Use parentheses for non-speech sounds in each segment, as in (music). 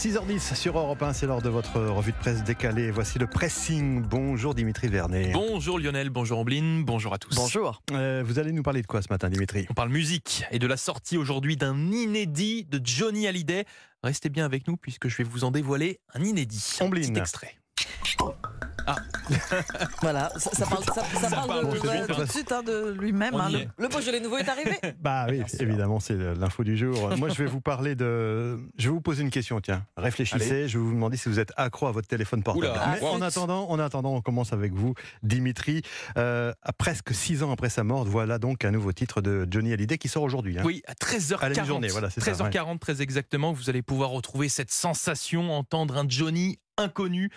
6h10 sur Europe 1, c'est l'heure de votre revue de presse décalée. Voici le pressing. Bonjour Dimitri Vernet. Bonjour Lionel, bonjour Ambline, bonjour à tous. Bonjour. Euh, vous allez nous parler de quoi ce matin Dimitri? On parle musique et de la sortie aujourd'hui d'un inédit de Johnny Hallyday. Restez bien avec nous puisque je vais vous en dévoiler un inédit. Un Ambline. petit extrait. (laughs) Voilà, ça, ça parle, ça, ça Ça parle parle, de, tout de suite hein, de lui-même. On hein. le, le Beaujolais nouveau est arrivé. (laughs) Bah oui, évidemment, c'est l'info du jour. Moi, je vais vous parler de. Je vais vous poser une question, tiens. Réfléchissez, je vais vous demander si vous êtes accro à votre téléphone portable. Oula. Mais Ah, en attendant, en attendant, on commence avec vous, Dimitri. Euh, à presque six ans après sa mort, voilà donc un nouveau titre de Johnny Hallyday qui sort aujourd'hui. hein. Oui, à 13h40. À la mi-journée, voilà, c'est ça, 13h40 très exactement, vous allez pouvoir retrouver cette sensation, entendre un Johnny inconnu,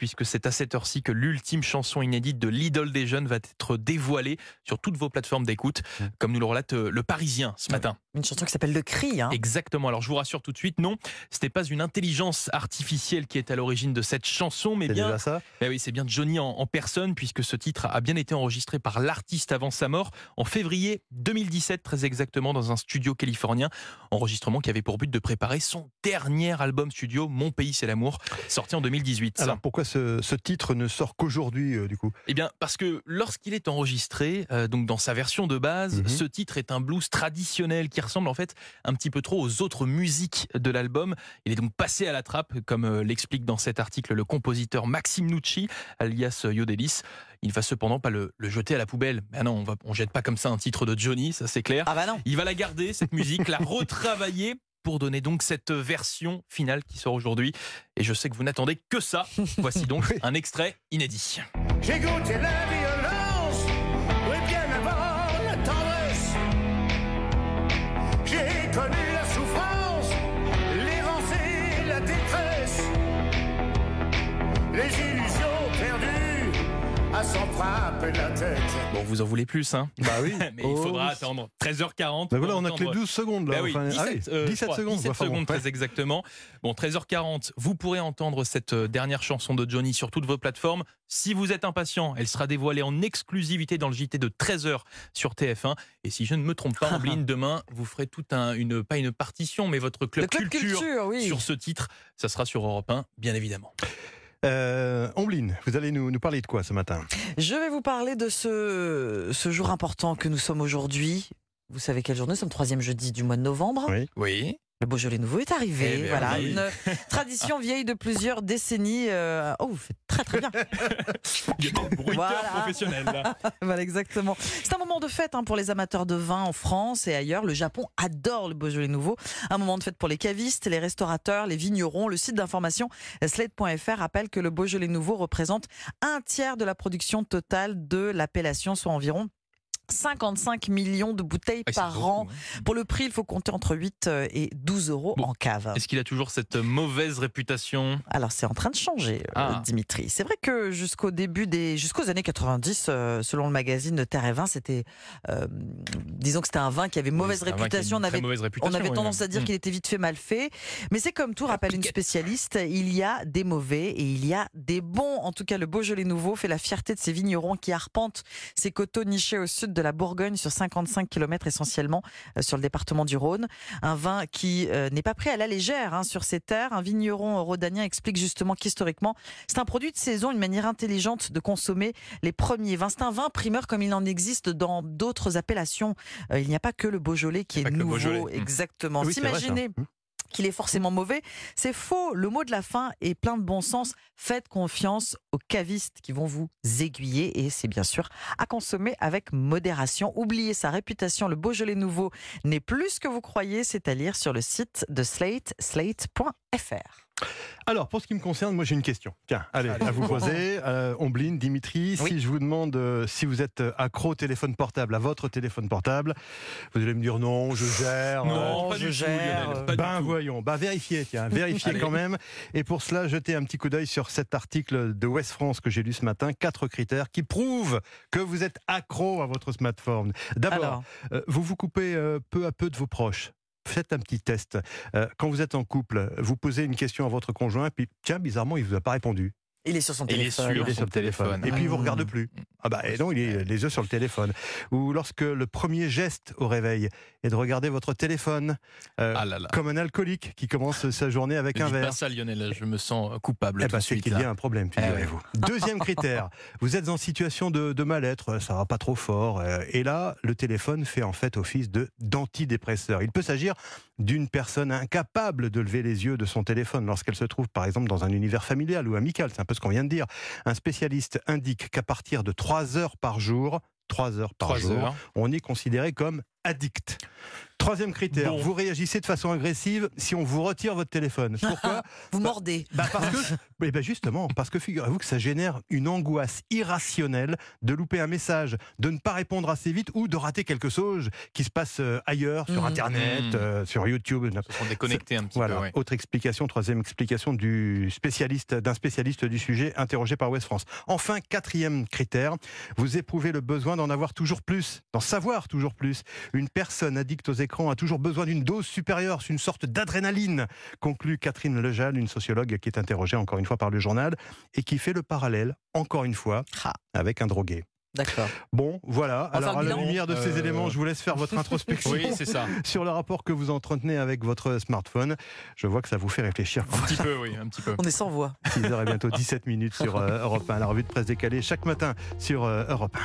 puisque c'est à cette heure-ci que l'ultime chanson inédite de l'idole des jeunes va être dévoilée sur toutes vos plateformes d'écoute, comme nous le relate euh, le Parisien ce matin. Une chanson qui s'appelle Le Cri. Hein. Exactement. Alors je vous rassure tout de suite, non, ce n'est pas une intelligence artificielle qui est à l'origine de cette chanson, mais C'est bien, déjà ça Eh oui, c'est bien Johnny en, en personne, puisque ce titre a bien été enregistré par l'artiste avant sa mort en février 2017, très exactement, dans un studio californien. Enregistrement qui avait pour but de préparer son dernier album studio, Mon pays c'est l'amour, sorti en 2018. Alors pourquoi ce, ce titre ne sort qu'aujourd'hui, euh, du coup Eh bien, parce que lorsqu'il est enregistré, euh, donc dans sa version de base, Mhm. ce titre est un blues traditionnel qui ressemble en fait un petit peu trop aux autres musiques de l'album. Il est donc passé à la trappe, comme euh, l'explique dans cet article le compositeur Maxime Nucci, alias Yodelis. Il va cependant pas le, le jeter à la poubelle. Ben non, on va, on jette pas comme ça un titre de Johnny, ça c'est clair. Ah bah non. Il va la garder, cette musique, la (laughs) retravailler pour donner donc cette version finale qui sort aujourd'hui. Et je sais que vous n'attendez que ça. (laughs) Voici donc Oui. un extrait inédit. J'ai goûté la violence, s'en frapper la tête. Bon, vous en voulez plus, hein Bah oui. (laughs) Mais il faudra attendre 13h40. Bah voilà, on a que les entendre- 12 secondes là. Bah oui, Enfin, 17, ah oui, euh, 17 je crois, secondes. 17 enfin, bon, secondes, très exactement. Bon, 13h40, vous pourrez entendre cette euh, dernière chanson de Johnny sur toutes vos plateformes. Si vous êtes impatient, elle sera dévoilée en exclusivité dans le JT de 13h sur TF1. Et si je ne me trompe pas, Ambline, (laughs) demain, vous ferez tout un, une, pas une partition, mais votre club, Club Culture, oui. sur ce titre. Ça sera sur Europe 1, bien évidemment. Euh, Ombline, vous allez nous, nous parler de quoi ce matin? Je vais vous parler de ce, ce jour important que nous sommes aujourd'hui. Vous savez quelle journée? Nous sommes troisième jeudi du mois de novembre. Oui. Oui. Le Beaujolais nouveau est arrivé. Eh bien voilà, oui. une (laughs) tradition vieille de plusieurs décennies. euh, Oh, vous faites très très bien. (laughs) Bruiteur Voilà. professionnel, là. (laughs) voilà, exactement. C'est un moment de fête hein, pour les amateurs de vin en France et ailleurs. Le Japon adore le Beaujolais nouveau. Un moment de fête pour les cavistes, les restaurateurs, les vignerons. Le site d'information slate.fr rappelle que le Beaujolais nouveau représente un tiers de la production totale de l'appellation, soit environ 55 millions de bouteilles c'est par beaucoup, an. Pour le prix, il faut compter entre 8 et 12 euros Bon. en cave. Est-ce qu'il a toujours cette mauvaise réputation? Alors c'est en train de changer, euh, Ah. Dimitri. C'est vrai que jusqu'au début des, jusqu'aux années 90, euh, selon le magazine Terre et Vin, c'était, euh, disons que c'était un vin qui avait mauvaise Oui, qui réputation. On avait, mauvaise réputation, on avait tendance à dire Mm. qu'il était vite fait, mal fait. Mais c'est comme tout, rappelle une spécialiste, il y a des mauvais et il y a des bons. En tout cas, le Beaujolais nouveau fait la fierté de ces vignerons qui arpentent ces coteaux nichés au sud de la Bourgogne sur 55 km essentiellement euh, sur le département du Rhône. Un vin qui euh, n'est pas pris à la légère hein, sur ces terres. Un vigneron rhodanien explique justement qu'historiquement, c'est un produit de saison, une manière intelligente de consommer les premiers vins. C'est un vin primeur comme il en existe dans d'autres appellations. Euh, il n'y a pas que le Beaujolais qui est nouveau. Beaujolais. Mm. Exactement. Oui, qu'il est forcément mauvais, c'est faux. Le mot de la fin est plein de bon sens. Faites confiance aux cavistes qui vont vous aiguiller et c'est bien sûr à consommer avec modération. Oubliez sa réputation, le Beaujolais nouveau n'est plus ce que vous croyez, c'est à lire sur le site de Slate. Alors, pour ce qui me concerne, moi j'ai une question. Tiens, allez, à vous poser. Euh, Ombline, Dimitri, Oui. si je vous demande euh, si vous êtes euh, accro au téléphone portable, à votre téléphone portable, vous allez me dire non, je gère. Non, Oh, pas je du gère, tout, Lionel, euh, pas du ben tout. voyons, bah vérifiez, tiens, (laughs) vérifiez quand même. Et pour cela, jetez un petit coup d'œil sur cet article de West France que j'ai lu ce matin, quatre critères qui prouvent que vous êtes accro à votre smartphone. D'abord, euh, vous vous coupez euh, peu à peu de vos proches. Faites un petit test. Euh, quand vous êtes en couple, vous posez une question à votre conjoint, puis tiens, bizarrement, il vous a pas répondu. il est sur son Il est téléphone. sur Il est sur le téléphone. téléphone. Et puis il vous Mmh. regarde plus. Ah bah et non, il est les yeux sur le téléphone. Ou lorsque le premier geste au réveil est de regarder votre téléphone euh, Ah là là. comme un alcoolique qui commence sa journée avec Ne un dites verre. pas ça, Lionel. Je me sens coupable Eh ben, c'est qu'il y là. a un problème, Eh figurez-vous. Deuxième (laughs) critère, vous êtes en situation de, de mal-être, ça va pas trop fort, euh, et là, le téléphone fait en fait office de d'antidépresseur. Il peut s'agir d'une personne incapable de lever les yeux de son téléphone lorsqu'elle se trouve par exemple dans un univers familial ou amical, c'est un peu ce qu'on vient de dire. Un spécialiste indique qu'à partir de 3 heures par jour, 3 heures par jour, heures. on est considéré comme addict. Troisième critère, Bon. vous réagissez de façon agressive si on vous retire votre téléphone. Pourquoi (laughs) Vous mordez. bah parce que, eh (laughs) ben justement, parce que figurez-vous que ça génère une angoisse irrationnelle de louper un message, de ne pas répondre assez vite ou de rater quelque chose qui se passe euh, ailleurs, sur Mhm. Internet, Mhm. euh, sur YouTube. Se sont déconnectés un petit Voilà. peu. ouais. Autre explication, troisième explication du spécialiste, d'un spécialiste du sujet interrogé par Ouest France. Enfin, quatrième critère, vous éprouvez le besoin d'en avoir toujours plus, d'en savoir toujours plus. Une personne addicte aux écrans a toujours besoin d'une dose supérieure, c'est une sorte d'adrénaline, conclut Catherine Lejal, une sociologue qui est interrogée encore une fois par le journal et qui fait le parallèle, encore une fois, Ah. avec un drogué. D'accord. Bon, voilà. Alors, à la lumière de ces Euh, éléments, je vous laisse faire votre (laughs) introspection Oui, c'est ça. (laughs) sur le rapport que vous entretenez avec votre smartphone. Je vois que ça vous fait réfléchir. Un petit peu, oui, un petit peu. On est sans voix. 6h et bientôt 17 minutes sur euh, (laughs) Europe 1. La revue de presse décalée chaque matin sur euh, Europe 1.